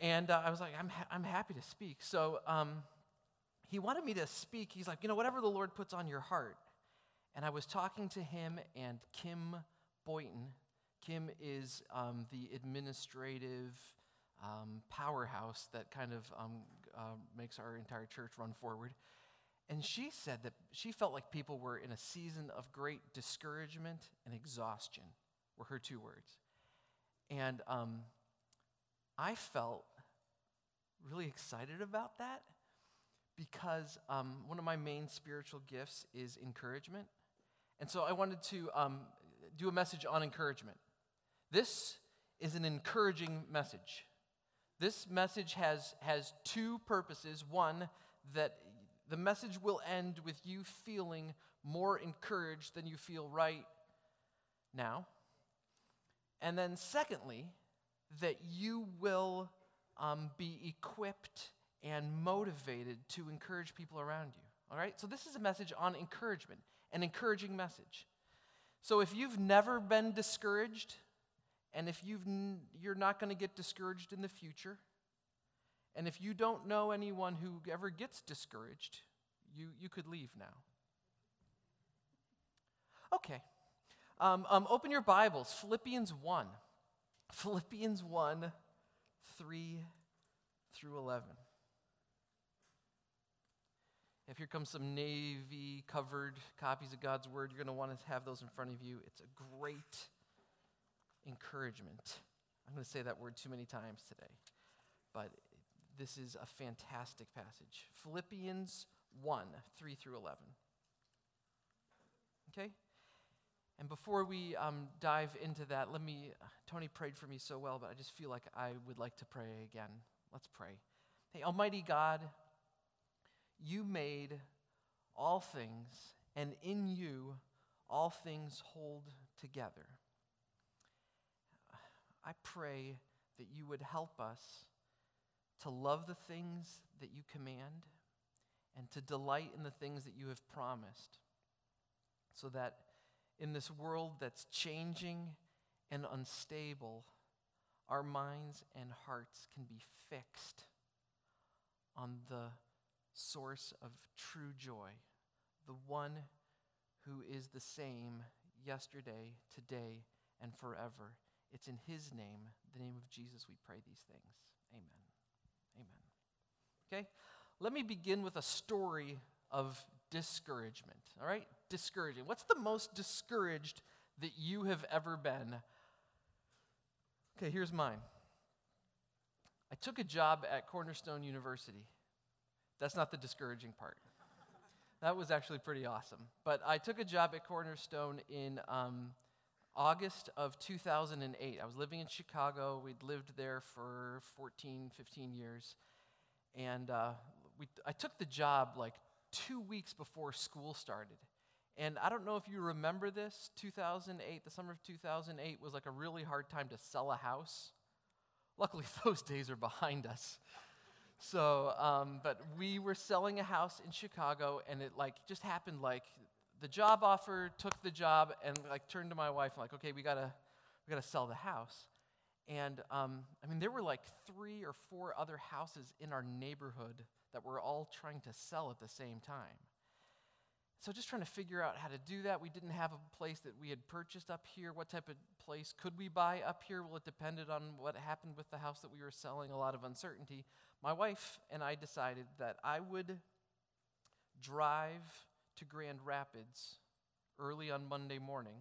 And uh, I was like, I'm, ha- I'm happy to speak. So um, he wanted me to speak. He's like, you know, whatever the Lord puts on your heart. And I was talking to him and Kim Boynton. Kim is um, the administrative um, powerhouse that kind of um, uh, makes our entire church run forward. And she said that she felt like people were in a season of great discouragement and exhaustion, were her two words. And um, I felt really excited about that because um, one of my main spiritual gifts is encouragement. And so I wanted to um, do a message on encouragement. This is an encouraging message. This message has, has two purposes. One, that the message will end with you feeling more encouraged than you feel right now. And then, secondly, that you will um, be equipped and motivated to encourage people around you. All right? So, this is a message on encouragement, an encouraging message. So, if you've never been discouraged, and if you've n- you're not going to get discouraged in the future, and if you don't know anyone who ever gets discouraged, you, you could leave now. Okay. Um, um, open your Bibles, Philippians 1. Philippians 1, 3 through 11. If here comes some navy covered copies of God's Word, you're going to want to have those in front of you. It's a great encouragement. I'm going to say that word too many times today, but this is a fantastic passage. Philippians 1 3 through 11. Okay? And before we um, dive into that, let me, Tony prayed for me so well, but I just feel like I would like to pray again. Let's pray. Hey, Almighty God, you made all things, and in you all things hold together. I pray that you would help us to love the things that you command and to delight in the things that you have promised so that in this world that's changing and unstable, our minds and hearts can be fixed on the source of true joy, the one who is the same yesterday, today, and forever. It's in his name, the name of Jesus, we pray these things. Amen. Amen. Okay? Let me begin with a story of discouragement. All right? Discouraging. What's the most discouraged that you have ever been? Okay, here's mine. I took a job at Cornerstone University. That's not the discouraging part. That was actually pretty awesome. But I took a job at Cornerstone in um, August of 2008. I was living in Chicago. We'd lived there for 14, 15 years. And uh, we, I took the job like two weeks before school started. And I don't know if you remember this, 2008, the summer of 2008 was like a really hard time to sell a house. Luckily, those days are behind us. So, um, but we were selling a house in Chicago, and it like just happened like the job offer took the job, and like turned to my wife like, okay, we gotta we gotta sell the house. And um, I mean, there were like three or four other houses in our neighborhood that we're all trying to sell at the same time. So, just trying to figure out how to do that. We didn't have a place that we had purchased up here. What type of place could we buy up here? Well, it depended on what happened with the house that we were selling, a lot of uncertainty. My wife and I decided that I would drive to Grand Rapids early on Monday morning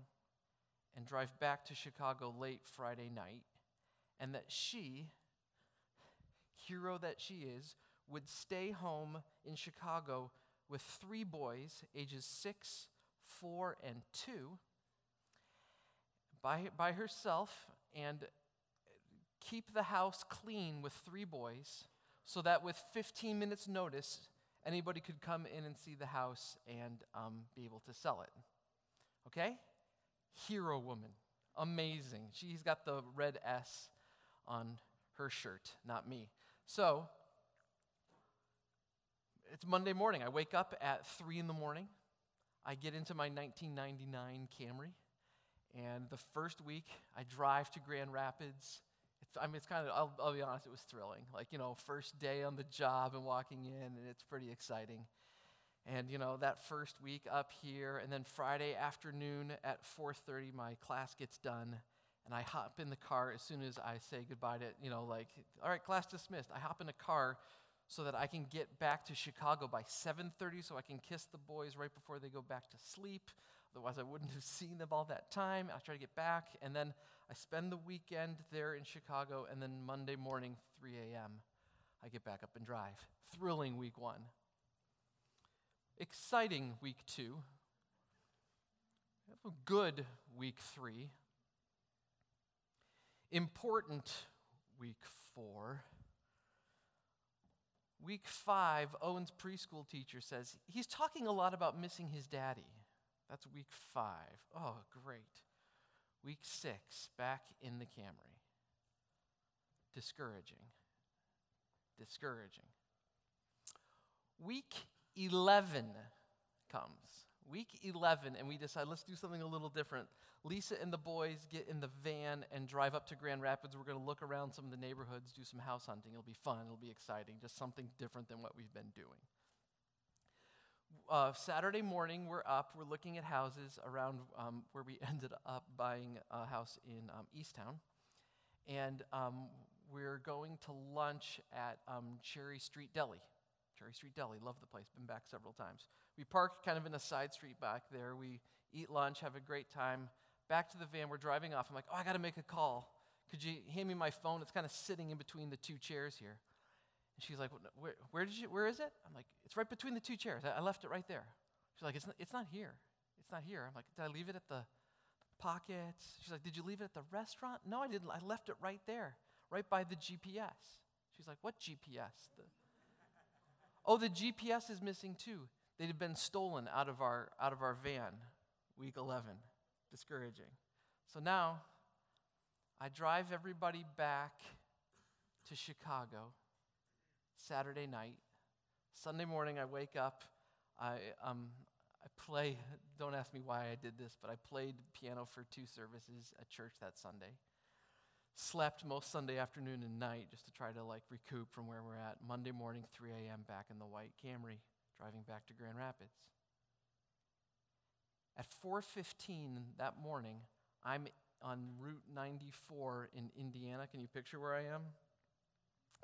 and drive back to Chicago late Friday night, and that she, hero that she is, would stay home in Chicago with three boys, ages six, four, and two, by, by herself, and keep the house clean with three boys so that with 15 minutes' notice, anybody could come in and see the house and um, be able to sell it. Okay? Hero woman. Amazing. She's got the red S on her shirt, not me. So, it's Monday morning. I wake up at 3 in the morning. I get into my 1999 Camry. And the first week, I drive to Grand Rapids. I mean, it's kind of, I'll, I'll be honest, it was thrilling. Like, you know, first day on the job and walking in, and it's pretty exciting. And, you know, that first week up here, and then Friday afternoon at 4.30, my class gets done, and I hop in the car as soon as I say goodbye to, you know, like, all right, class dismissed. I hop in a car so that I can get back to Chicago by 7:30 so I can kiss the boys right before they go back to sleep. Otherwise, I wouldn't have seen them all that time. I try to get back, and then I spend the weekend there in Chicago, and then Monday morning, 3 a.m., I get back up and drive. Thrilling week one. Exciting week two. Have A good week three. Important week four. Week five, Owen's preschool teacher says he's talking a lot about missing his daddy. That's week five. Oh, great. Week six, back in the Camry. Discouraging. Discouraging. Week 11 comes. Week 11, and we decide let's do something a little different. Lisa and the boys get in the van and drive up to Grand Rapids. We're going to look around some of the neighborhoods, do some house hunting. It'll be fun, it'll be exciting, just something different than what we've been doing. Uh, Saturday morning, we're up, we're looking at houses around um, where we ended up buying a house in um, Eastown. And um, we're going to lunch at um, Cherry Street Deli. Cherry Street Deli, love the place, been back several times. We park kind of in a side street back there. We eat lunch, have a great time. Back to the van, we're driving off. I'm like, oh, I got to make a call. Could you hand me my phone? It's kind of sitting in between the two chairs here. And she's like, where, where, did you, where is it? I'm like, it's right between the two chairs. I, I left it right there. She's like, it's not, it's not here. It's not here. I'm like, did I leave it at the pockets? She's like, did you leave it at the restaurant? No, I didn't. I left it right there, right by the GPS. She's like, what GPS? The, oh, the GPS is missing too. They'd have been stolen out of our, out of our van week 11. Discouraging. So now I drive everybody back to Chicago Saturday night. Sunday morning, I wake up. I, um, I play, don't ask me why I did this, but I played piano for two services at church that Sunday. Slept most Sunday afternoon and night just to try to like recoup from where we're at. Monday morning, 3 a.m., back in the white Camry, driving back to Grand Rapids. At 4:15 that morning, I'm on Route 94 in Indiana. Can you picture where I am?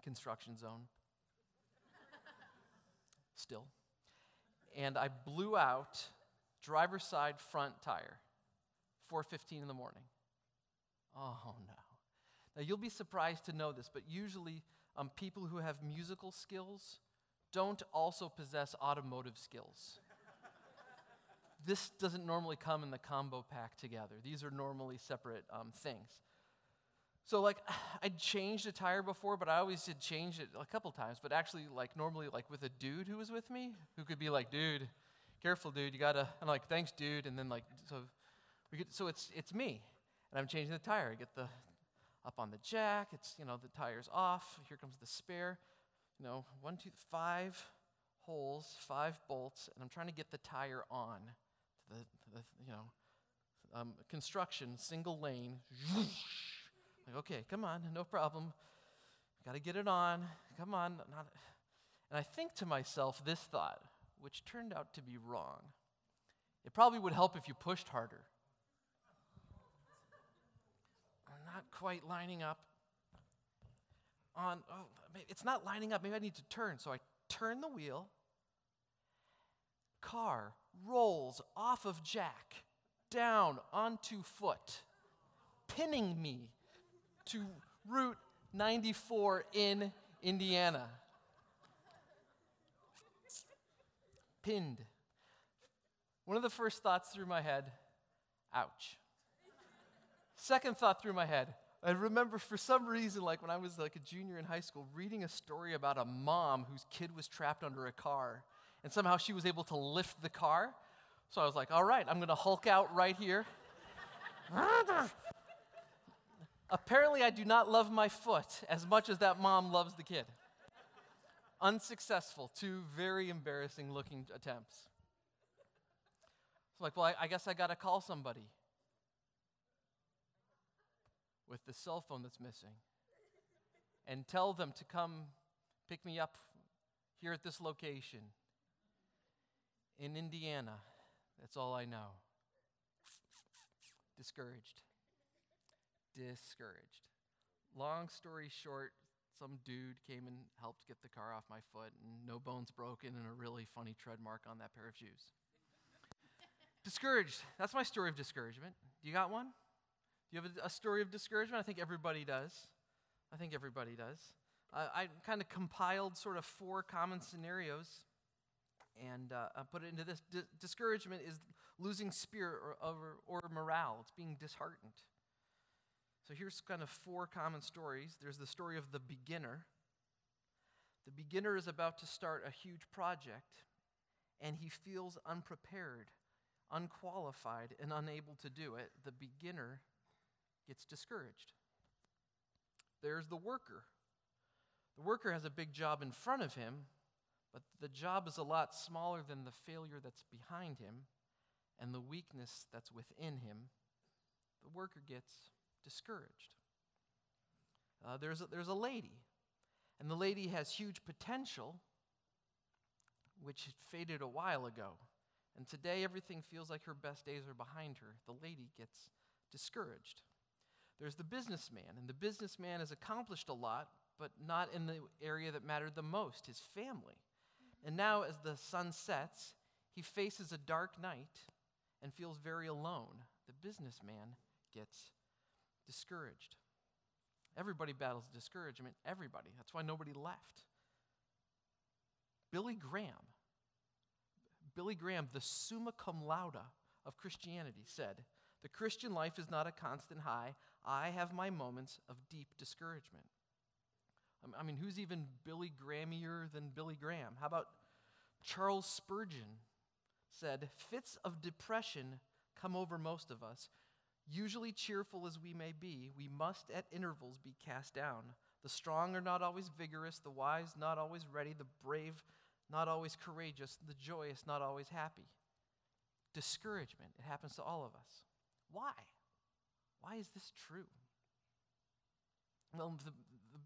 Construction zone. Still. And I blew out driver's side front tire. 4:15 in the morning. Oh no. Now you'll be surprised to know this, but usually um, people who have musical skills don't also possess automotive skills this doesn't normally come in the combo pack together. These are normally separate um, things. So like I'd changed a tire before, but I always did change it a couple times. But actually, like normally, like with a dude who was with me, who could be like, "Dude, careful, dude. You gotta." I'm like, "Thanks, dude." And then like so, we get so it's it's me, and I'm changing the tire. I get the up on the jack. It's you know the tire's off. Here comes the spare. You know, one, two, five holes, five bolts, and I'm trying to get the tire on you know, um, construction, single lane. like, okay, come on, no problem. Got to get it on. Come on. Not, and I think to myself this thought, which turned out to be wrong. It probably would help if you pushed harder. I'm not quite lining up on, oh, it's not lining up. Maybe I need to turn. So I turn the wheel. Car rolls off of Jack down onto foot, pinning me to Route 94 in Indiana. Pinned. One of the first thoughts through my head ouch. Second thought through my head I remember for some reason, like when I was like a junior in high school, reading a story about a mom whose kid was trapped under a car and somehow she was able to lift the car. So I was like, all right, I'm going to Hulk out right here. Apparently, I do not love my foot as much as that mom loves the kid. Unsuccessful, two very embarrassing looking attempts. So, like, well, I, I guess I got to call somebody with the cell phone that's missing. and tell them to come pick me up here at this location in Indiana. That's all I know. Discouraged. Discouraged. Long story short, some dude came and helped get the car off my foot, and no bones broken, and a really funny tread mark on that pair of shoes. Discouraged. That's my story of discouragement. Do you got one? Do you have a, a story of discouragement? I think everybody does. I think everybody does. Uh, I kind of compiled sort of four common scenarios and uh, I put it into this D- discouragement is losing spirit or, or, or morale, it's being disheartened. So here's kind of four common stories. There's the story of the beginner. The beginner is about to start a huge project, and he feels unprepared, unqualified, and unable to do it. The beginner gets discouraged. There's the worker. The worker has a big job in front of him, but the job is a lot smaller than the failure that's behind him and the weakness that's within him. The worker gets discouraged. Uh, there's, a, there's a lady, and the lady has huge potential, which faded a while ago. And today, everything feels like her best days are behind her. The lady gets discouraged. There's the businessman, and the businessman has accomplished a lot, but not in the area that mattered the most his family. And now, as the sun sets, he faces a dark night and feels very alone. The businessman gets discouraged. Everybody battles discouragement. Everybody. That's why nobody left. Billy Graham, Billy Graham, the summa cum laude of Christianity, said, The Christian life is not a constant high. I have my moments of deep discouragement. I mean, who's even Billy Grahamier than Billy Graham? How about Charles Spurgeon said, Fits of depression come over most of us. Usually cheerful as we may be, we must at intervals be cast down. The strong are not always vigorous, the wise not always ready, the brave not always courageous, the joyous not always happy. Discouragement, it happens to all of us. Why? Why is this true? Well, the,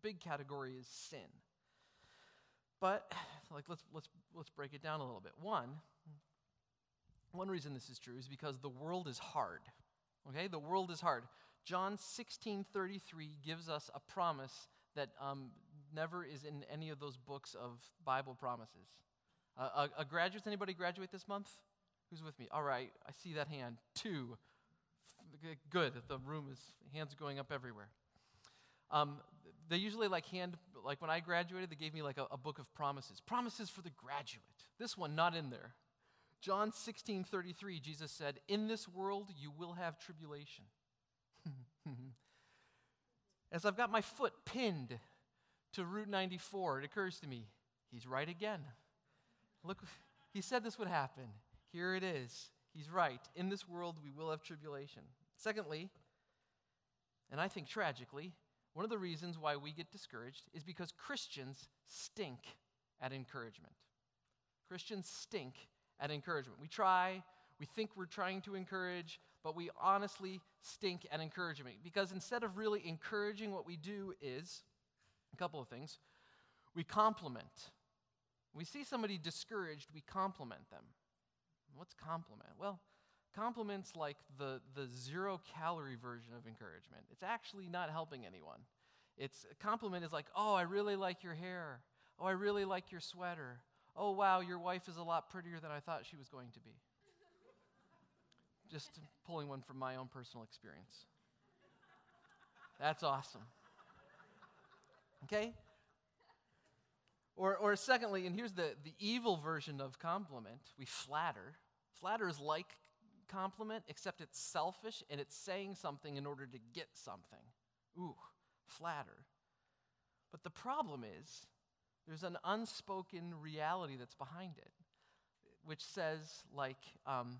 big category is sin. But like let's let's let's break it down a little bit. One, one reason this is true is because the world is hard. Okay, the world is hard. John 16:33 gives us a promise that um, never is in any of those books of Bible promises. Uh, a, a graduates, anybody graduate this month? Who's with me? All right, I see that hand. Two. Good. The room is hands going up everywhere. Um, they usually like hand like when I graduated, they gave me like a, a book of promises. Promises for the graduate. This one not in there. John 16, 33, Jesus said, In this world you will have tribulation. As I've got my foot pinned to Route 94, it occurs to me, he's right again. Look, he said this would happen. Here it is. He's right. In this world we will have tribulation. Secondly, and I think tragically, one of the reasons why we get discouraged is because Christians stink at encouragement. Christians stink at encouragement. We try, we think we're trying to encourage, but we honestly stink at encouragement because instead of really encouraging, what we do is a couple of things. We compliment. We see somebody discouraged, we compliment them. What's compliment? Well, Compliments like the, the zero calorie version of encouragement. It's actually not helping anyone. It's a compliment is like, oh, I really like your hair. Oh, I really like your sweater. Oh, wow, your wife is a lot prettier than I thought she was going to be. Just pulling one from my own personal experience. That's awesome. Okay? Or, or secondly, and here's the, the evil version of compliment we flatter. Flatter is like compliment, except it's selfish and it's saying something in order to get something. Ooh, flatter. But the problem is, there's an unspoken reality that's behind it, which says, like, um,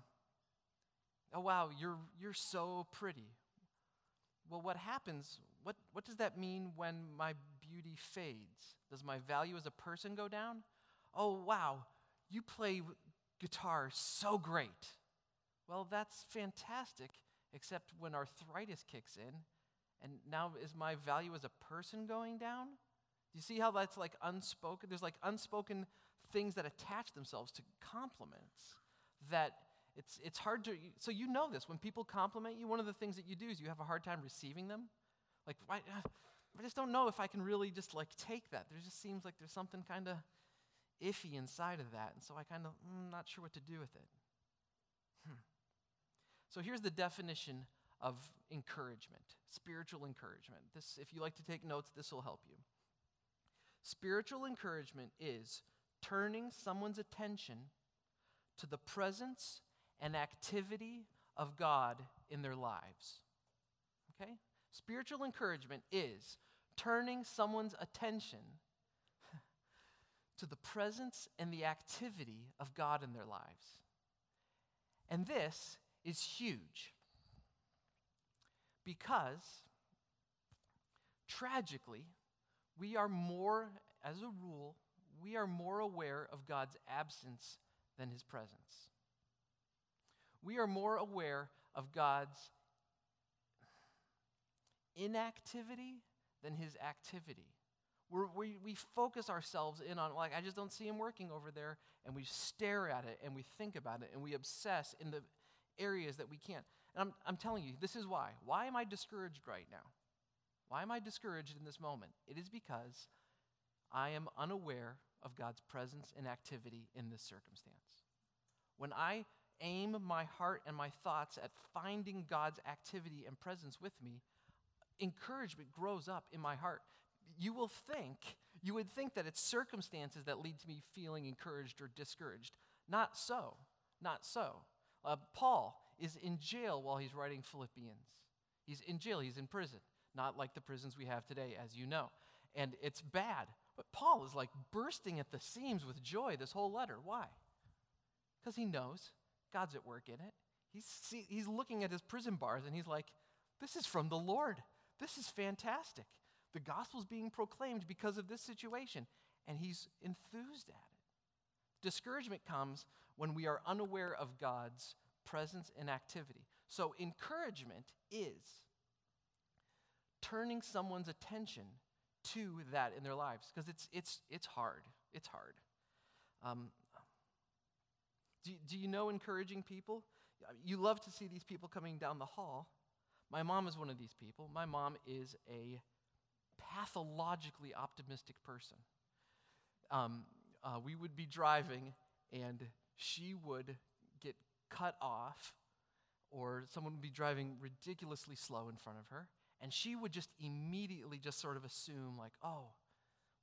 oh, wow, you're, you're so pretty. Well, what happens? What, what does that mean when my beauty fades? Does my value as a person go down? Oh, wow, you play guitar so great. Well, that's fantastic, except when arthritis kicks in, and now is my value as a person going down? Do you see how that's like unspoken? There's like unspoken things that attach themselves to compliments that it's, it's hard to. So you know this. When people compliment you, one of the things that you do is you have a hard time receiving them. Like, why, I just don't know if I can really just like take that. There just seems like there's something kind of iffy inside of that. And so I kind of, mm, not sure what to do with it. So here's the definition of encouragement spiritual encouragement. This, if you like to take notes, this will help you. Spiritual encouragement is turning someone's attention to the presence and activity of God in their lives. Okay? Spiritual encouragement is turning someone's attention to the presence and the activity of God in their lives. And this is huge because tragically, we are more, as a rule, we are more aware of God's absence than his presence. We are more aware of God's inactivity than his activity. We're, we we focus ourselves in on, like, I just don't see him working over there, and we stare at it and we think about it and we obsess in the areas that we can't. And I'm, I'm telling you, this is why. Why am I discouraged right now? Why am I discouraged in this moment? It is because I am unaware of God's presence and activity in this circumstance. When I aim my heart and my thoughts at finding God's activity and presence with me, encouragement grows up in my heart. You will think, you would think that it's circumstances that lead to me feeling encouraged or discouraged. Not so. Not so. Uh, Paul is in jail while he's writing Philippians. He's in jail, he's in prison, not like the prisons we have today, as you know. And it's bad. But Paul is like bursting at the seams with joy this whole letter. Why? Because he knows God's at work in it. He's, see, he's looking at his prison bars and he's like, this is from the Lord. This is fantastic. The gospel's being proclaimed because of this situation, and he's enthused at it. Discouragement comes when we are unaware of God's presence and activity. So, encouragement is turning someone's attention to that in their lives because it's, it's, it's hard. It's hard. Um, do, do you know encouraging people? You love to see these people coming down the hall my mom is one of these people. My mom is a pathologically optimistic person. Um, uh, we would be driving, and she would get cut off, or someone would be driving ridiculously slow in front of her, and she would just immediately just sort of assume, like, oh,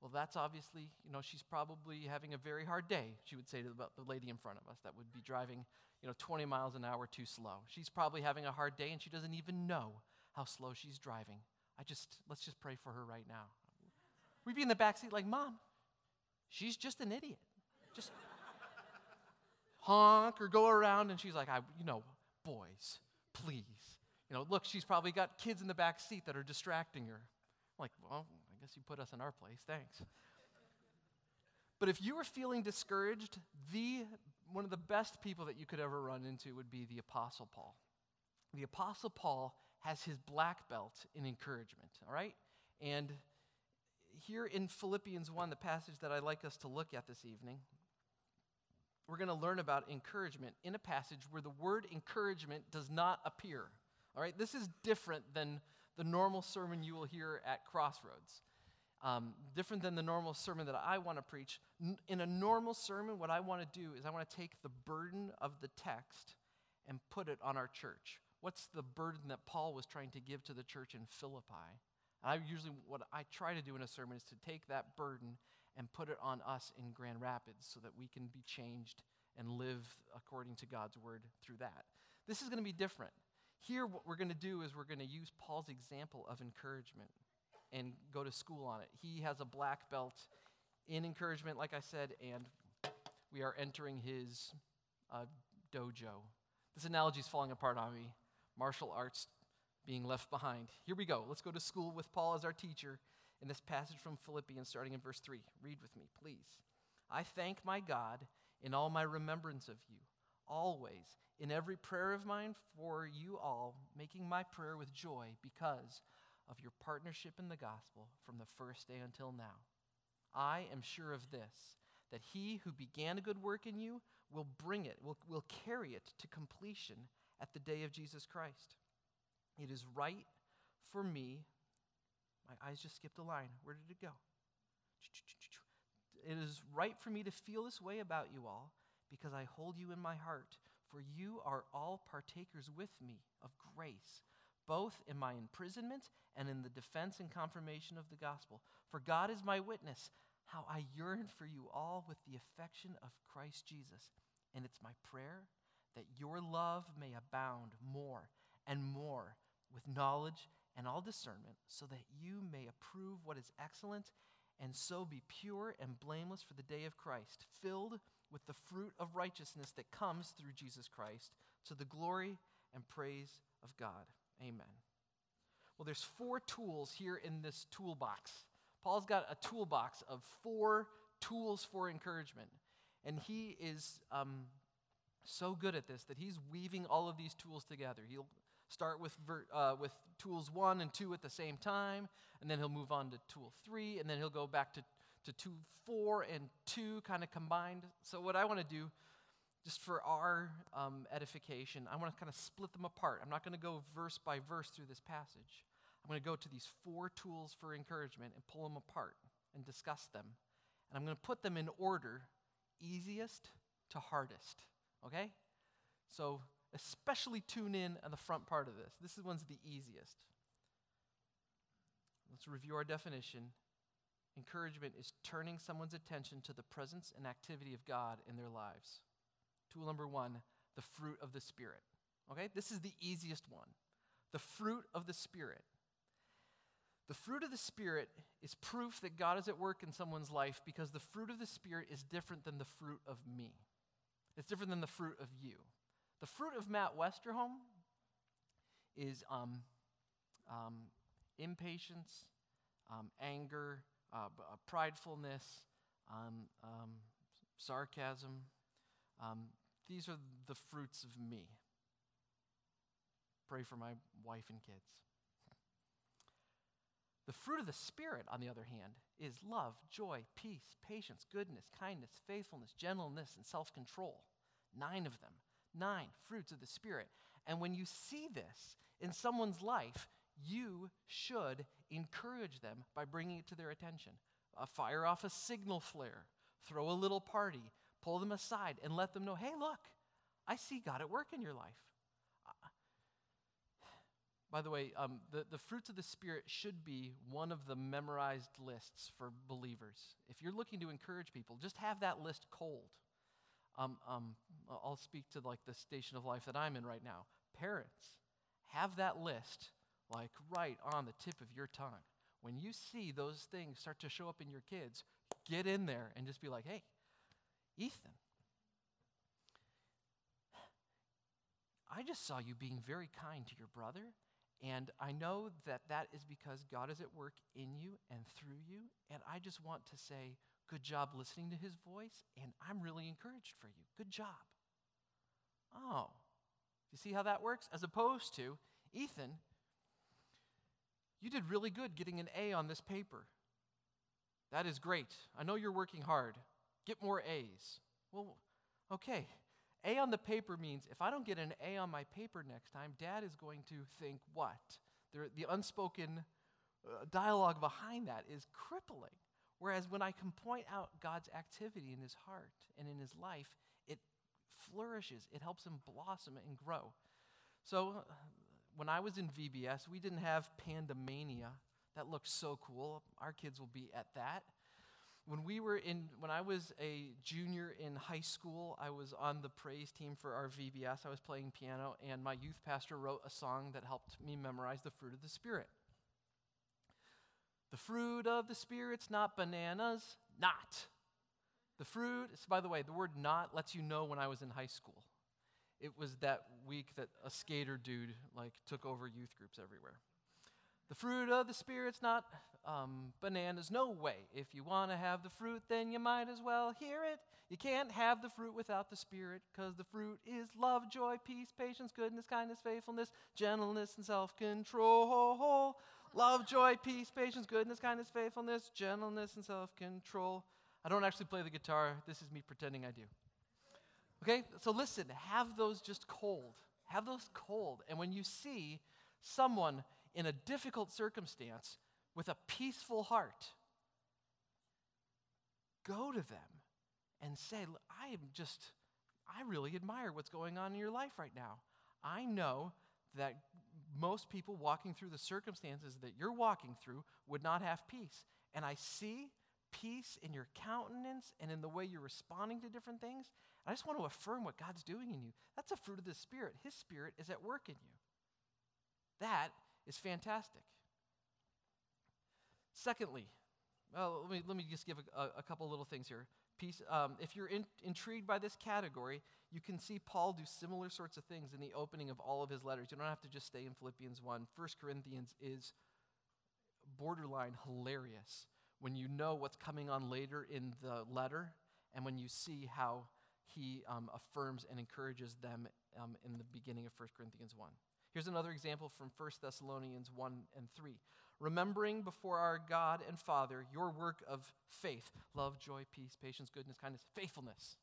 well, that's obviously, you know, she's probably having a very hard day, she would say to the, the lady in front of us that would be driving you know, 20 miles an hour too slow. She's probably having a hard day and she doesn't even know how slow she's driving. I just, let's just pray for her right now. We'd be in the back seat like, Mom, she's just an idiot. Just honk or go around. And she's like, I, you know, boys, please. You know, look, she's probably got kids in the back seat that are distracting her. I'm like, well, I guess you put us in our place. Thanks. But if you were feeling discouraged, the one of the best people that you could ever run into would be the Apostle Paul. The Apostle Paul has his black belt in encouragement, all right? And here in Philippians 1, the passage that I'd like us to look at this evening, we're going to learn about encouragement in a passage where the word encouragement does not appear. All right, this is different than the normal sermon you will hear at Crossroads um, different than the normal sermon that I want to preach. In a normal sermon, what I want to do is I want to take the burden of the text and put it on our church. What's the burden that Paul was trying to give to the church in Philippi? I usually, what I try to do in a sermon is to take that burden and put it on us in Grand Rapids so that we can be changed and live according to God's word through that. This is going to be different. Here, what we're going to do is we're going to use Paul's example of encouragement and go to school on it. He has a black belt in encouragement, like I said, and we are entering his uh, dojo. This analogy is falling apart on me. Martial arts being left behind. Here we go. Let's go to school with Paul as our teacher in this passage from Philippians, starting in verse 3. Read with me, please. I thank my God in all my remembrance of you, always, in every prayer of mine for you all, making my prayer with joy because of your partnership in the gospel from the first day until now. I am sure of this, that he who began a good work in you will bring it, will, will carry it to completion at the day of Jesus Christ. It is right for me. My eyes just skipped a line. Where did it go? It is right for me to feel this way about you all because I hold you in my heart, for you are all partakers with me of grace, both in my imprisonment and in the defense and confirmation of the gospel. For God is my witness, how I yearn for you all with the affection of Christ Jesus. And it's my prayer that your love may abound more and more with knowledge and all discernment, so that you may approve what is excellent and so be pure and blameless for the day of Christ, filled with the fruit of righteousness that comes through Jesus Christ to the glory and praise of God. Amen. Well, there's four tools here in this toolbox. Paul's got a toolbox of four tools for encouragement. And he is um, so good at this that he's weaving all of these tools together. He'll start with, uh, with tools one and two at the same time, and then he'll move on to tool three, and then he'll go back to, to tool four and two kind of combined. So, what I want to do, just for our um, edification, I want to kind of split them apart. I'm not going to go verse by verse through this passage. I'm going to go to these four tools for encouragement and pull them apart and discuss them. And I'm going to put them in order easiest to hardest. Okay? So, especially tune in on the front part of this. This is one's the easiest. Let's review our definition. Encouragement is turning someone's attention to the presence and activity of God in their lives. Tool number one, the fruit of the Spirit. Okay, this is the easiest one. The fruit of the Spirit. The fruit of the Spirit is proof that God is at work in someone's life because the fruit of the Spirit is different than the fruit of me. It's different than the fruit of you. The fruit of Matt Westerholm is um, um, impatience, um, anger, uh, uh, pridefulness, um, um, sarcasm. Um, these are the fruits of me. Pray for my wife and kids. The fruit of the Spirit, on the other hand, is love, joy, peace, patience, goodness, kindness, faithfulness, gentleness, and self control. Nine of them. Nine fruits of the Spirit. And when you see this in someone's life, you should encourage them by bringing it to their attention. Uh, fire off a signal flare, throw a little party, pull them aside, and let them know hey, look, I see God at work in your life. Uh, by the way, um, the, the fruits of the Spirit should be one of the memorized lists for believers. If you're looking to encourage people, just have that list cold. Um, um, I'll speak to like the station of life that I'm in right now. Parents, have that list like right on the tip of your tongue. When you see those things start to show up in your kids, get in there and just be like, hey, Ethan, I just saw you being very kind to your brother, and I know that that is because God is at work in you and through you, and I just want to say, good job listening to his voice, and I'm really encouraged for you. Good job. Oh, you see how that works? As opposed to, Ethan, you did really good getting an A on this paper. That is great. I know you're working hard. Get more A's. Well, okay. A on the paper means if I don't get an A on my paper next time, dad is going to think what? The, unspoken uh, dialogue behind that is crippling. Whereas when I can point out God's activity in his heart and in his life, it flourishes, it helps him blossom and grow. So when I was in VBS, we didn't have Pandamania. That looked so cool. Our kids will be at that. When we were in, when I was a junior in high school, I was on the praise team for our VBS. I was playing piano, and my youth pastor wrote a song that helped me memorize the fruit of the Spirit. The fruit of the Spirit's not bananas, not. The fruit, by the way, the word not lets you know when I was in high school it was that week that a skater dude like took over youth groups everywhere. The fruit of the spirit's not um, bananas. No way. If you want to have the fruit, then you might as well hear it. You can't have the fruit without the spirit because the fruit is love, joy, peace, patience, goodness, kindness, faithfulness, gentleness, and self control. Love, joy, peace, patience, goodness, kindness, faithfulness, gentleness, and self control. I don't actually play the guitar. This is me pretending I do. Okay, so listen, have those just cold. Have those cold. And when you see someone in a difficult circumstance with a peaceful heart, go to them and say, I am just, I really admire what's going on in your life right now. I know that most people walking through the circumstances that you're walking through would not have peace. And I see peace in your countenance and in the way you're responding to different things. I just want to affirm what God's doing in you. That's a fruit of the Spirit. His Spirit is at work in you. That is fantastic. Secondly, well, let me, let me just give a, a, a couple little things here. Peace, um, if you're in, intrigued by this category, you can see Paul do similar sorts of things in the opening of all of his letters. You don't have to just stay in Philippians 1. 1 Corinthians is borderline hilarious when you know what's coming on later in the letter and when you see how he um, affirms and encourages them um, in the beginning of 1 Corinthians 1. Here's another example from 1 Thessalonians 1 and 3. Remembering before our God and Father your work of faith, love, joy, peace, patience, goodness, kindness, faithfulness,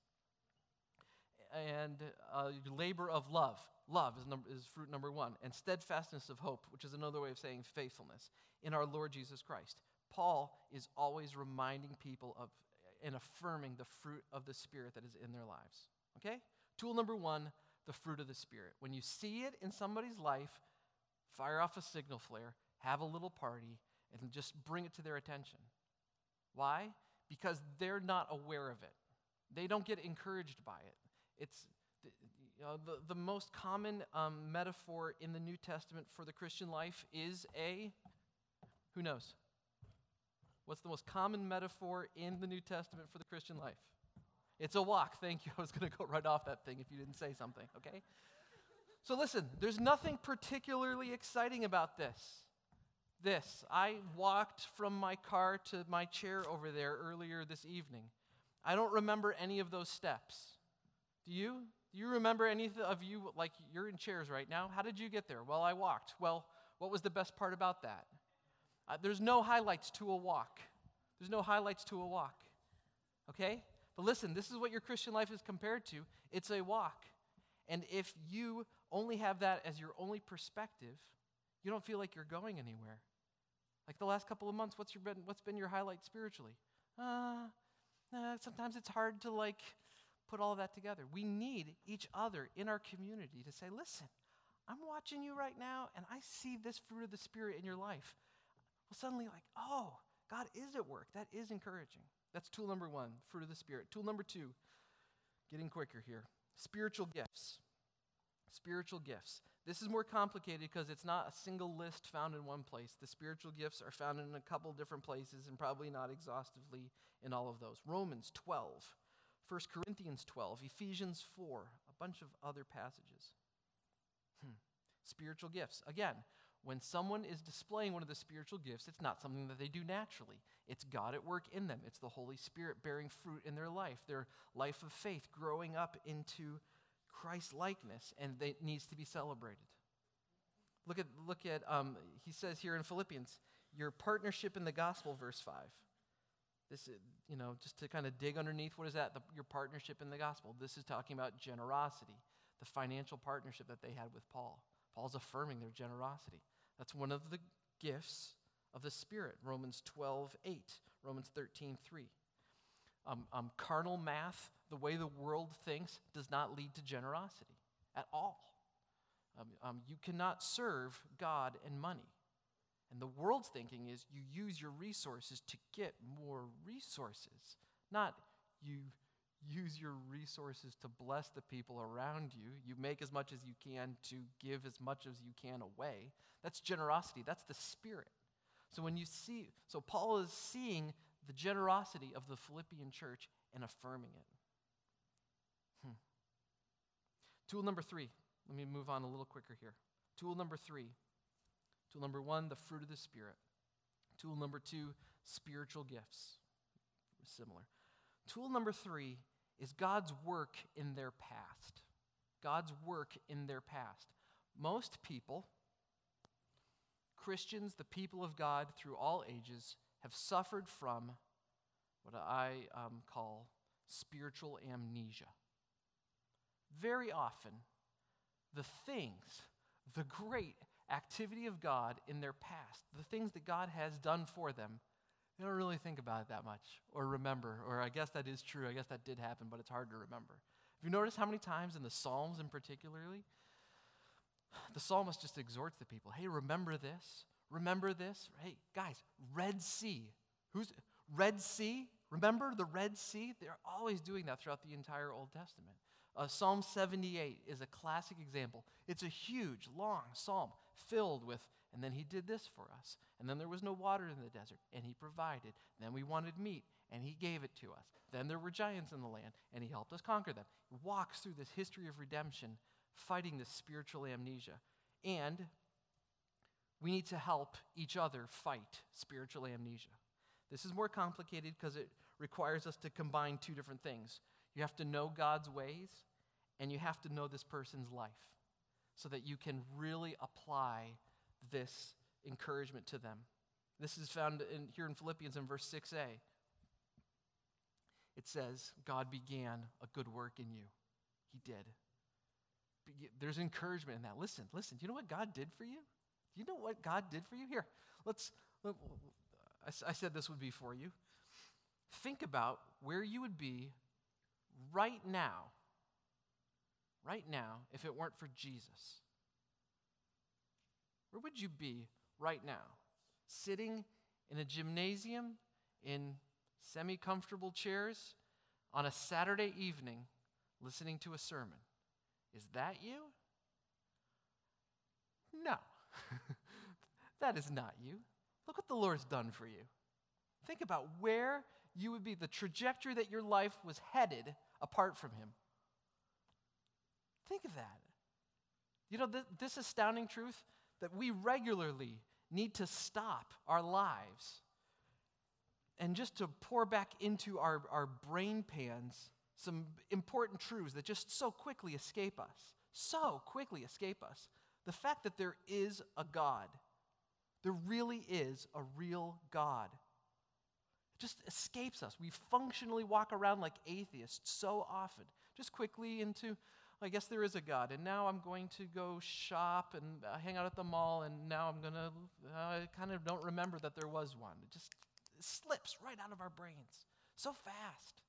and uh, labor of love. Love is, is fruit number one, and steadfastness of hope, which is another way of saying faithfulness, in our Lord Jesus Christ. Paul is always reminding people of and affirming the fruit of the Spirit that is in their lives. Okay? Tool number one the fruit of the Spirit. When you see it in somebody's life, fire off a signal flare, have a little party, and just bring it to their attention. Why? Because they're not aware of it. They don't get encouraged by it. It's the, you know, the, the most common um, metaphor in the New Testament for the Christian life is a, who knows? What's the most common metaphor in the New Testament for the Christian life? It's a walk. Thank you. I was going to go right off that thing if you didn't say something, okay? So listen, there's nothing particularly exciting about this. This, I walked from my car to my chair over there earlier this evening. I don't remember any of those steps. Do you? Do you remember any of you, like you're in chairs right now? How did you get there? Well, I walked. Well, what was the best part about that? Uh, there's no highlights to a walk. There's no highlights to a walk. Okay? But listen, this is what your Christian life is compared to it's a walk. And if you only have that as your only perspective, you don't feel like you're going anywhere. Like the last couple of months, what's, your been, what's been your highlight spiritually? Uh, uh, sometimes it's hard to like put all that together. We need each other in our community to say, listen, I'm watching you right now, and I see this fruit of the Spirit in your life well, suddenly, like, oh, God is at work. That is encouraging. That's tool number one, fruit of the Spirit. Tool number two, getting quicker here spiritual gifts. Spiritual gifts. This is more complicated because it's not a single list found in one place. The spiritual gifts are found in a couple different places and probably not exhaustively in all of those. Romans 12, 1 Corinthians 12, Ephesians 4, a bunch of other passages. Hmm. Spiritual gifts. Again, when someone is displaying one of the spiritual gifts, it's not something that they do naturally. It's God at work in them. It's the Holy Spirit bearing fruit in their life, their life of faith growing up into Christ likeness, and it needs to be celebrated. Look at, look at um, he says here in Philippians, your partnership in the gospel, verse 5. This is, you know, just to kind of dig underneath, what is that? The, your partnership in the gospel. This is talking about generosity, the financial partnership that they had with Paul. Paul's affirming their generosity. That's one of the gifts of the Spirit. Romans 12, 8, Romans 13, 3. Um, um, carnal math, the way the world thinks, does not lead to generosity at all. Um, um, you cannot serve God and money. And the world's thinking is you use your resources to get more resources, not you use your resources to bless the people around you. You make as much as you can to give as much as you can away. That's generosity, that's the spirit. So when you see, so Paul is seeing the generosity of the Philippian church and affirming it. Hmm. Tool number three. Let me move on a little quicker here. Tool number three. Tool number one, the fruit of the Spirit. Tool number two, spiritual gifts. Similar. Tool number three is God's work in their past. God's work in their past. Most people, Christians, the people of God through all ages, have suffered from what I um, call spiritual amnesia. Very often, the things, the great activity of God in their past, the things that God has done for them, they don't really think about it that much or remember. Or I guess that is true. I guess that did happen, but it's hard to remember. Have you noticed how many times in the Psalms, in particularly, the psalmist just exhorts the people hey, remember this? Remember this? Hey, guys, Red Sea. Who's Red Sea? Remember the Red Sea? They're always doing that throughout the entire Old Testament. Uh, psalm 78 is a classic example. It's a huge, long psalm filled with, and then he did this for us. And then there was no water in the desert, and he provided. then we wanted meat, and he gave it to us. Then there were giants in the land, and he helped us conquer them. He walks through this history of redemption, fighting this spiritual amnesia. And we need to help each other fight spiritual amnesia. This is more complicated because it requires us to combine two different things. You have to know God's ways, and you have to know this person's life so that you can really apply this encouragement to them. This is found in, here in Philippians in verse 6a. It says, God began a good work in you. He did. There's encouragement in that. Listen, listen. Do you know what God did for you? Do you know what God did for you? Here, let's. Let, I, I said this would be for you. Think about where you would be right now, right now, if it weren't for Jesus. Where would you be right now? Sitting in a gymnasium in semi comfortable chairs on a Saturday evening listening to a sermon. Is that you? No. that is not you. Look what the Lord's done for you. Think about where you would be, the trajectory that your life was headed apart from Him. Think of that. You know, th- this astounding truth that we regularly need to stop our lives and just to pour back into our, our brain pans some important truths that just so quickly escape us. So quickly escape us. The fact that there is a God, there really is a real God. It just escapes us. We functionally walk around like atheists so often. Just quickly into, I guess there is a God, and now I'm going to go shop and uh, hang out at the mall, and now I'm going to, uh, I kind of don't remember that there was one. It just slips right out of our brains so fast.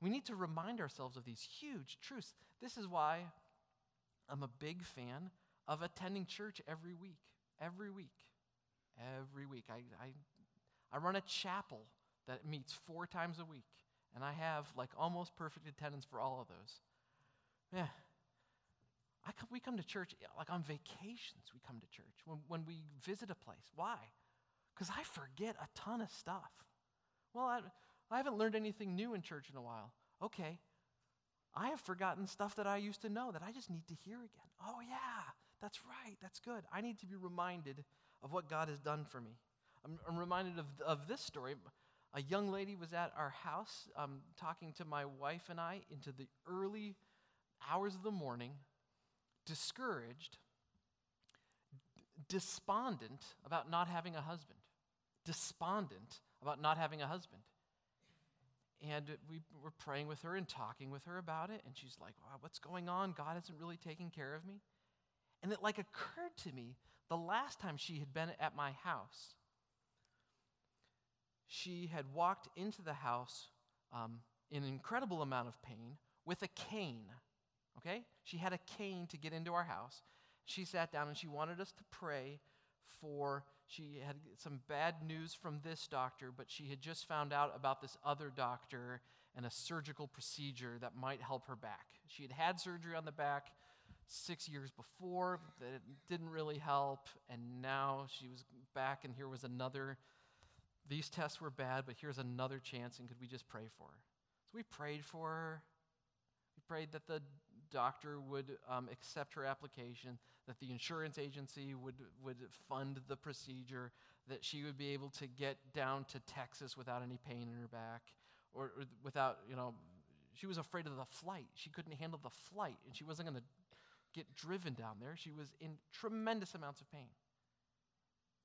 We need to remind ourselves of these huge truths. This is why I'm a big fan of attending church every week. Every week. Every week. I, I I run a chapel that meets four times a week, and I have like almost perfect attendance for all of those. Yeah. I come, we come to church like on vacations, we come to church when, when we visit a place. Why? Because I forget a ton of stuff. Well, I, I haven't learned anything new in church in a while. Okay. I have forgotten stuff that I used to know that I just need to hear again. Oh, yeah, that's right. That's good. I need to be reminded of what God has done for me. I'm, I'm reminded of, of this story. A young lady was at our house um, talking to my wife and I into the early hours of the morning, discouraged, despondent about not having a husband. Despondent about not having a husband. And we were praying with her and talking with her about it. And she's like, wow, what's going on? God isn't really taking care of me. And it like occurred to me the last time she had been at my house she had walked into the house um, in an incredible amount of pain with a cane. Okay? She had a cane to get into our house. She sat down and she wanted us to pray for. She had some bad news from this doctor, but she had just found out about this other doctor and a surgical procedure that might help her back. She had had surgery on the back six years before, that didn't really help, and now she was back, and here was another these tests were bad, but here's another chance, and could we just pray for her? So we prayed for her. We prayed that the doctor would um, accept her application, that the insurance agency would, would fund the procedure, that she would be able to get down to Texas without any pain in her back, or, or without, you know, she was afraid of the flight. She couldn't handle the flight, and she wasn't going to get driven down there. She was in tremendous amounts of pain.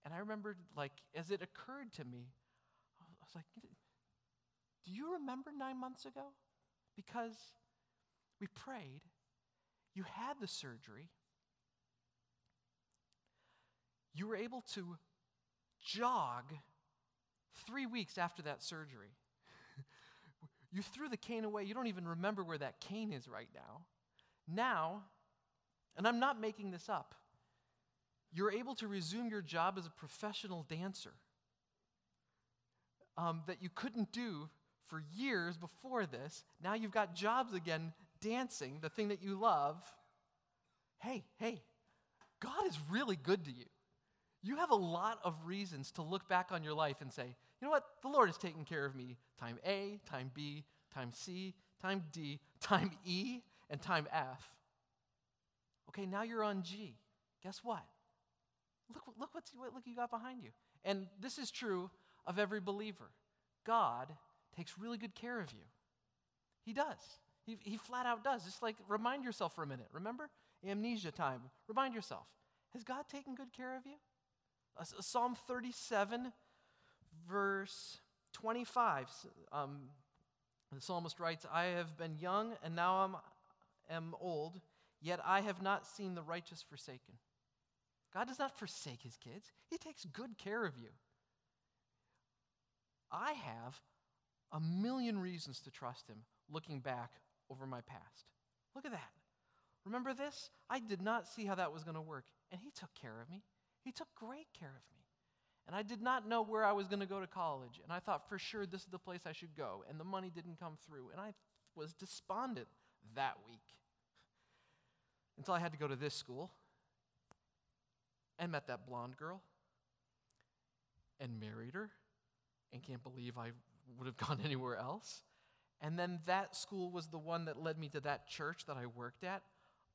And I remembered, like, as it occurred to me, I was like, do you remember nine months ago? Because we prayed, you had the surgery, you were able to jog three weeks after that surgery. you threw the cane away. You don't even remember where that cane is right now. Now, and I'm not making this up, you're able to resume your job as a professional dancer um, that you couldn't do for years before this. Now you've got jobs again dancing, the thing that you love. Hey, hey, God is really good to you. You have a lot of reasons to look back on your life and say, you know what? The Lord has taken care of me time A, time B, time C, time D, time E, and time F. Okay, now you're on G. Guess what? Look, look what look you got behind you. And this is true of every believer. God takes really good care of you. He does. He, he flat out does. Just like remind yourself for a minute. Remember? Amnesia time. Remind yourself. Has God taken good care of you? Uh, Psalm 37, verse 25. Um, the psalmist writes, I have been young and now I'm, am old, yet I have not seen the righteous forsaken. God does not forsake his kids, he takes good care of you. I have a million reasons to trust him looking back over my past. Look at that. Remember this? I did not see how that was going to work, and he took care of me. He took great care of me. And I did not know where I was going to go to college, and I thought for sure this is the place I should go, and the money didn't come through, and I was despondent that week until I had to go to this school and met that blonde girl and married her and can't believe I would have gone anywhere else. And then that school was the one that led me to that church that I worked at.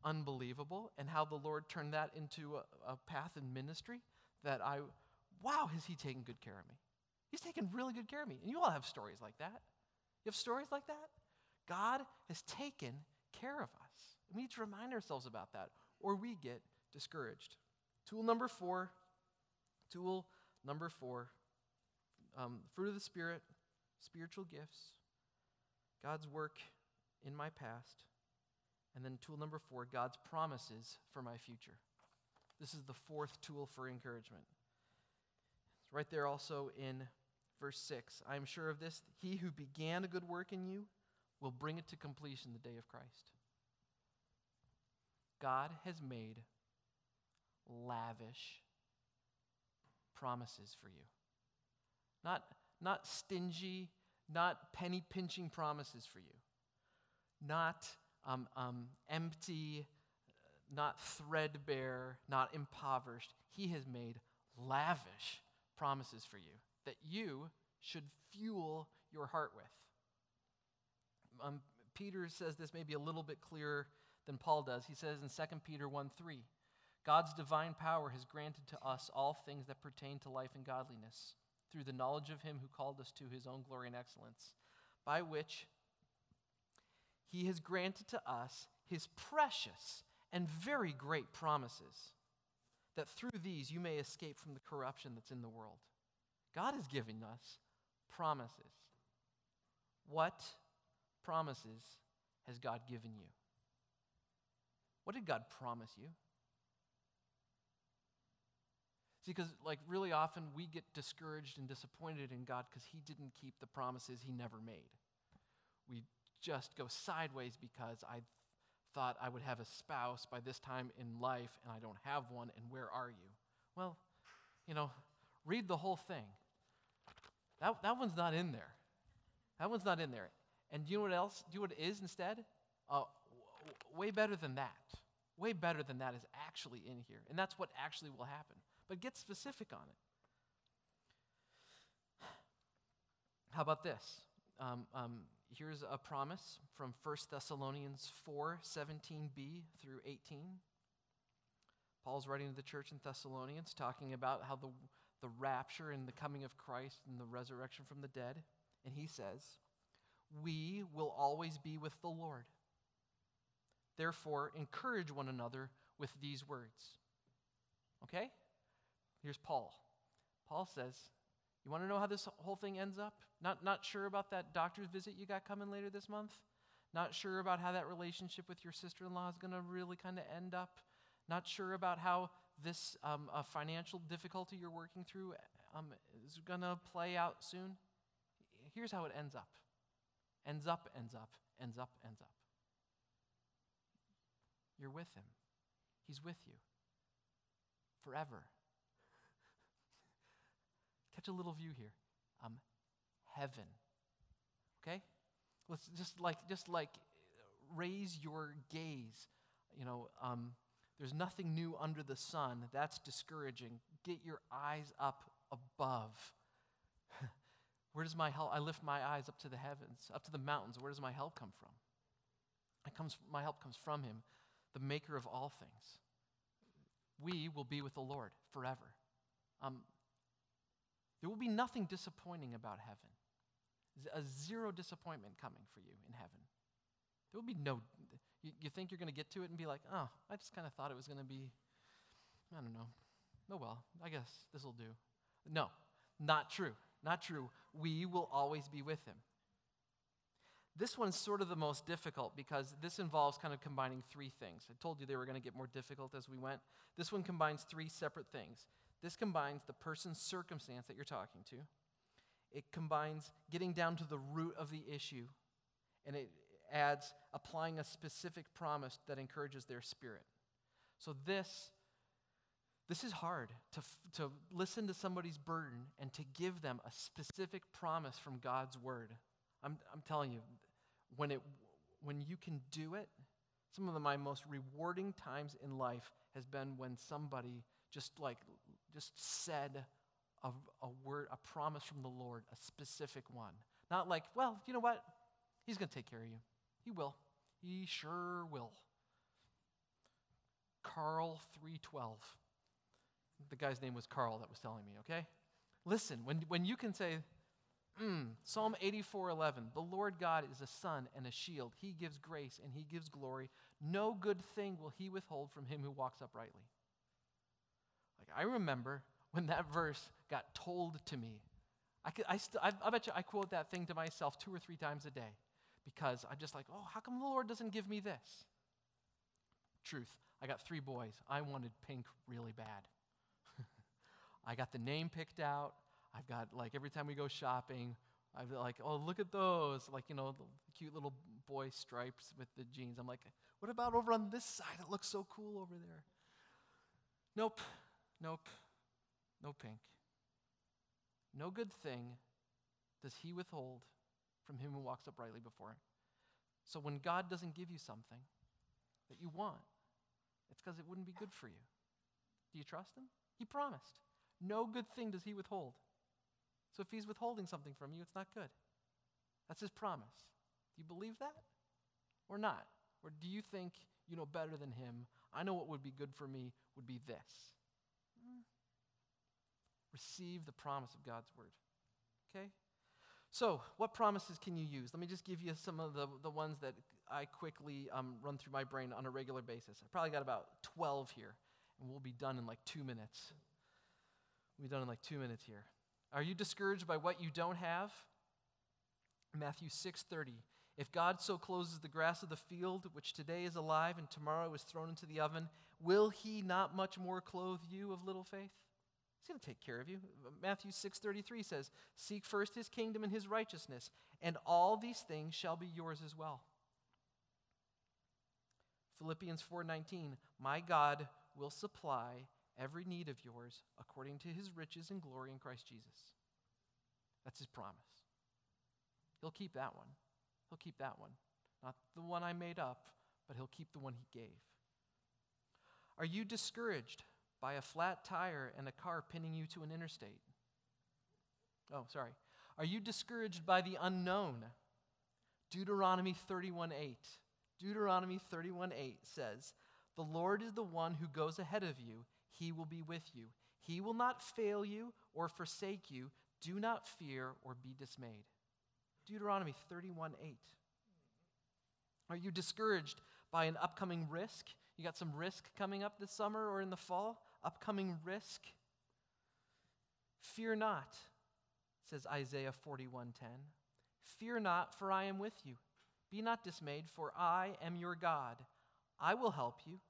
Unbelievable. And how the Lord turned that into a, a path in ministry that I, wow, has He taken good care of me? He's taken really good care of me. And you all have stories like that. You have stories like that? God has taken care of us. We need to remind ourselves about that, or we get discouraged. Tool number four, tool number four, um, fruit of the Spirit, spiritual gifts, God's work in my past, and then tool number four, God's promises for my future. This is the fourth tool for encouragement. It's right there also in verse 6. I am sure of this He who began a good work in you will bring it to completion the day of Christ. God has made lavish promises for you. Not, not stingy, not penny pinching promises for you. Not um, um, empty, not threadbare, not impoverished. He has made lavish promises for you that you should fuel your heart with. Um, Peter says this maybe a little bit clearer than Paul does. He says in 2 Peter 1 3, God's divine power has granted to us all things that pertain to life and godliness through the knowledge of him who called us to his own glory and excellence, by which he has granted to us his precious and very great promises, that through these you may escape from the corruption that's in the world. God is giving us promises. What promises has God given you? What did God promise you? See, because like really often we get discouraged and disappointed in God because He didn't keep the promises He never made. We just go sideways because I thought I would have a spouse by this time in life and I don't have one, and where are you? Well, you know, read the whole thing. That, that one's not in there. That one's not in there. And do you know what else? Do you know what it is instead? Uh, way better than that. Way better than that is actually in here. And that's what actually will happen. But get specific on it. How about this? Um, um, here's a promise from 1 Thessalonians 4 17b through 18. Paul's writing to the church in Thessalonians, talking about how the, the rapture and the coming of Christ and the resurrection from the dead. And he says, We will always be with the Lord. Therefore, encourage one another with these words. Okay? Here's Paul Paul says, You want to know how this whole thing ends up? Not, not sure about that doctor's visit you got coming later this month? Not sure about how that relationship with your sister in law is going to really kind of end up? Not sure about how this um, financial difficulty you're working through um, is going to play out soon? Here's how it ends up ends up, ends up, ends up, ends up. You're with him, he's with you forever. Catch a little view here. Um, heaven. Okay? Let's just like just like raise your gaze. You know, um, there's nothing new under the sun. That's discouraging. Get your eyes up above. Where does my help? I lift my eyes up to the heavens, up to the mountains. Where does my help come from? It comes, my help comes from Him, the Maker of all things. We will be with the Lord forever. Um, there will be nothing disappointing about heaven. A zero disappointment coming for you in heaven. There will be no. You, you think you're going to get to it and be like, oh, I just kind of thought it was going to be, I don't know. Oh, well, I guess this will do. No, not true. Not true. We will always be with him. This one's sort of the most difficult because this involves kind of combining three things. I told you they were going to get more difficult as we went. This one combines three separate things. This combines the person's circumstance that you're talking to, it combines getting down to the root of the issue, and it adds applying a specific promise that encourages their spirit. So, this this is hard to, to listen to somebody's burden and to give them a specific promise from God's word. I'm, I'm telling you, when, it, when you can do it, some of the, my most rewarding times in life has been when somebody just like just said a, a word, a promise from the Lord, a specific one. Not like, well, you know what? He's going to take care of you. He will. He sure will. Carl 312 the guy's name was Carl that was telling me, okay? Listen, when, when you can say, mm, Psalm 84 11, the Lord God is a sun and a shield. He gives grace and he gives glory. No good thing will he withhold from him who walks uprightly. Like, I remember when that verse got told to me. I, could, I, st- I, I bet you I quote that thing to myself two or three times a day because I'm just like, oh, how come the Lord doesn't give me this? Truth, I got three boys. I wanted pink really bad. I got the name picked out. I've got, like, every time we go shopping, I've like, oh, look at those. Like, you know, the cute little boy stripes with the jeans. I'm like, what about over on this side? It looks so cool over there. Nope, nope, no pink. No good thing does he withhold from him who walks uprightly before him. So when God doesn't give you something that you want, it's because it wouldn't be good for you. Do you trust him? He promised. No good thing does he withhold. So if he's withholding something from you, it's not good. That's his promise. Do you believe that? Or not? Or do you think you know better than him? I know what would be good for me would be this. Receive the promise of God's word. Okay? So, what promises can you use? Let me just give you some of the, the ones that I quickly um, run through my brain on a regular basis. I probably got about 12 here, and we'll be done in like two minutes. We'll be done in like two minutes here. Are you discouraged by what you don't have? Matthew 6:30. If God so clothes the grass of the field, which today is alive and tomorrow is thrown into the oven, will he not much more clothe you of little faith? He's going to take care of you. Matthew 6:33 says, "Seek first his kingdom and his righteousness, and all these things shall be yours as well." Philippians 4:19, "My God will supply every need of yours according to his riches and glory in Christ Jesus. That's his promise. He'll keep that one. He'll keep that one. Not the one I made up, but he'll keep the one he gave. Are you discouraged by a flat tire and a car pinning you to an interstate? Oh, sorry. Are you discouraged by the unknown? Deuteronomy 31:8. Deuteronomy 31:8 says, "The Lord is the one who goes ahead of you. He will be with you. He will not fail you or forsake you. Do not fear or be dismayed. Deuteronomy 31 8. Are you discouraged by an upcoming risk? You got some risk coming up this summer or in the fall? Upcoming risk? Fear not, says Isaiah 41:10. Fear not, for I am with you. Be not dismayed, for I am your God. I will help you.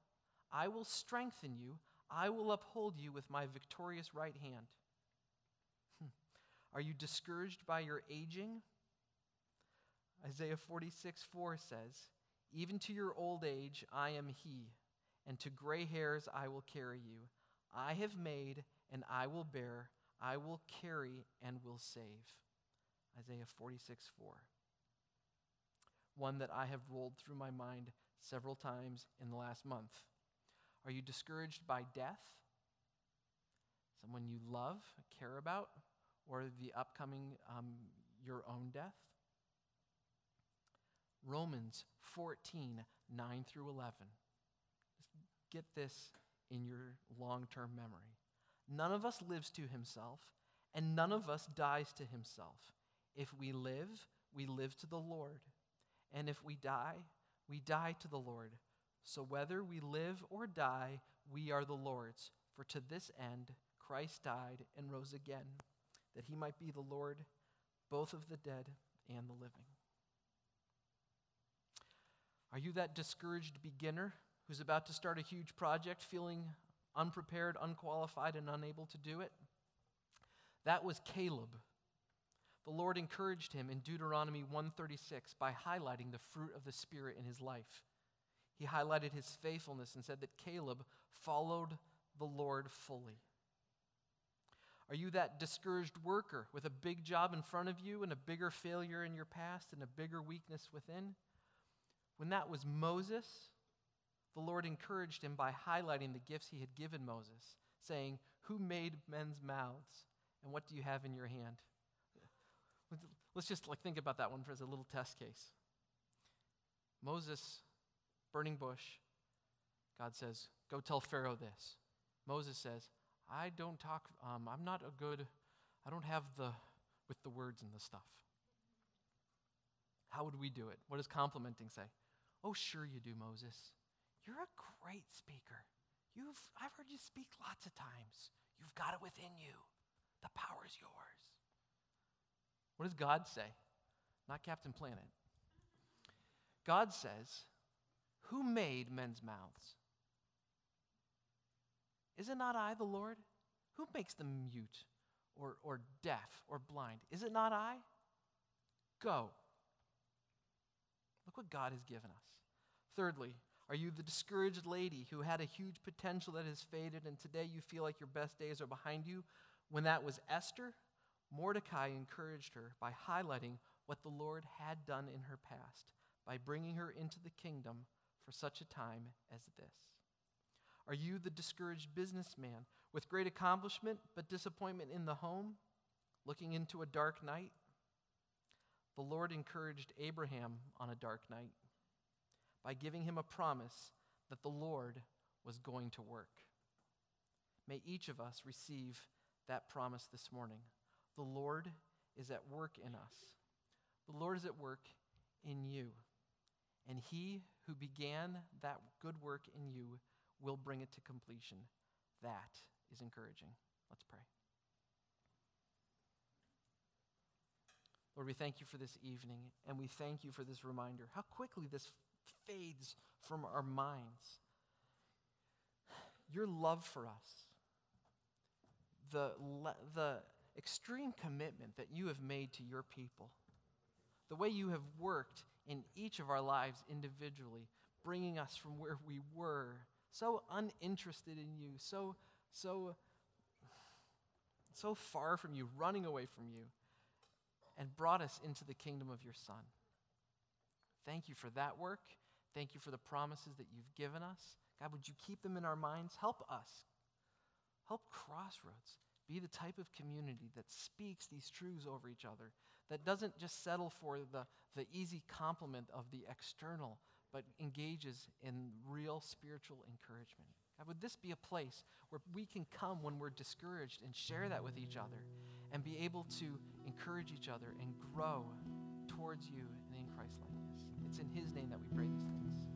I will strengthen you. I will uphold you with my victorious right hand. Hmm. Are you discouraged by your aging? Isaiah 46 4 says, Even to your old age I am he, and to gray hairs I will carry you. I have made, and I will bear. I will carry, and will save. Isaiah 46 4. One that I have rolled through my mind several times in the last month. Are you discouraged by death? Someone you love, care about, or the upcoming, um, your own death? Romans 14, 9 through 11. Just get this in your long term memory. None of us lives to himself, and none of us dies to himself. If we live, we live to the Lord. And if we die, we die to the Lord. So whether we live or die, we are the Lord's. For to this end, Christ died and rose again, that he might be the Lord both of the dead and the living. Are you that discouraged beginner who's about to start a huge project, feeling unprepared, unqualified, and unable to do it? That was Caleb. The Lord encouraged him in Deuteronomy 136 by highlighting the fruit of the Spirit in his life. He highlighted his faithfulness and said that Caleb followed the Lord fully. Are you that discouraged worker with a big job in front of you and a bigger failure in your past and a bigger weakness within? When that was Moses, the Lord encouraged him by highlighting the gifts he had given Moses, saying, Who made men's mouths? And what do you have in your hand? Let's just like think about that one as a little test case. Moses, burning bush, God says, Go tell Pharaoh this. Moses says, I don't talk, um, I'm not a good, I don't have the, with the words and the stuff. How would we do it? What does complimenting say? Oh, sure you do, Moses. You're a great speaker. You've, I've heard you speak lots of times. You've got it within you. The power is yours. What does God say? Not Captain Planet. God says, Who made men's mouths? Is it not I, the Lord? Who makes them mute or, or deaf or blind? Is it not I? Go. Look what God has given us. Thirdly, are you the discouraged lady who had a huge potential that has faded and today you feel like your best days are behind you? When that was Esther, Mordecai encouraged her by highlighting what the Lord had done in her past by bringing her into the kingdom for such a time as this. Are you the discouraged businessman with great accomplishment but disappointment in the home, looking into a dark night? The Lord encouraged Abraham on a dark night by giving him a promise that the Lord was going to work. May each of us receive that promise this morning. The Lord is at work in us. The Lord is at work in you. And he who began that good work in you will bring it to completion. That is encouraging. Let's pray. Lord, we thank you for this evening, and we thank you for this reminder. How quickly this fades from our minds. Your love for us, the, the extreme commitment that you have made to your people, the way you have worked in each of our lives individually, bringing us from where we were, so uninterested in you, so, so, so far from you, running away from you, and brought us into the kingdom of your Son. Thank you for that work. Thank you for the promises that you've given us. God, would you keep them in our minds? Help us. Help Crossroads be the type of community that speaks these truths over each other, that doesn't just settle for the, the easy compliment of the external, but engages in real spiritual encouragement. God, would this be a place where we can come when we're discouraged and share that with each other and be able to encourage each other and grow towards you and in Christ likeness? It's in His name that we pray these things.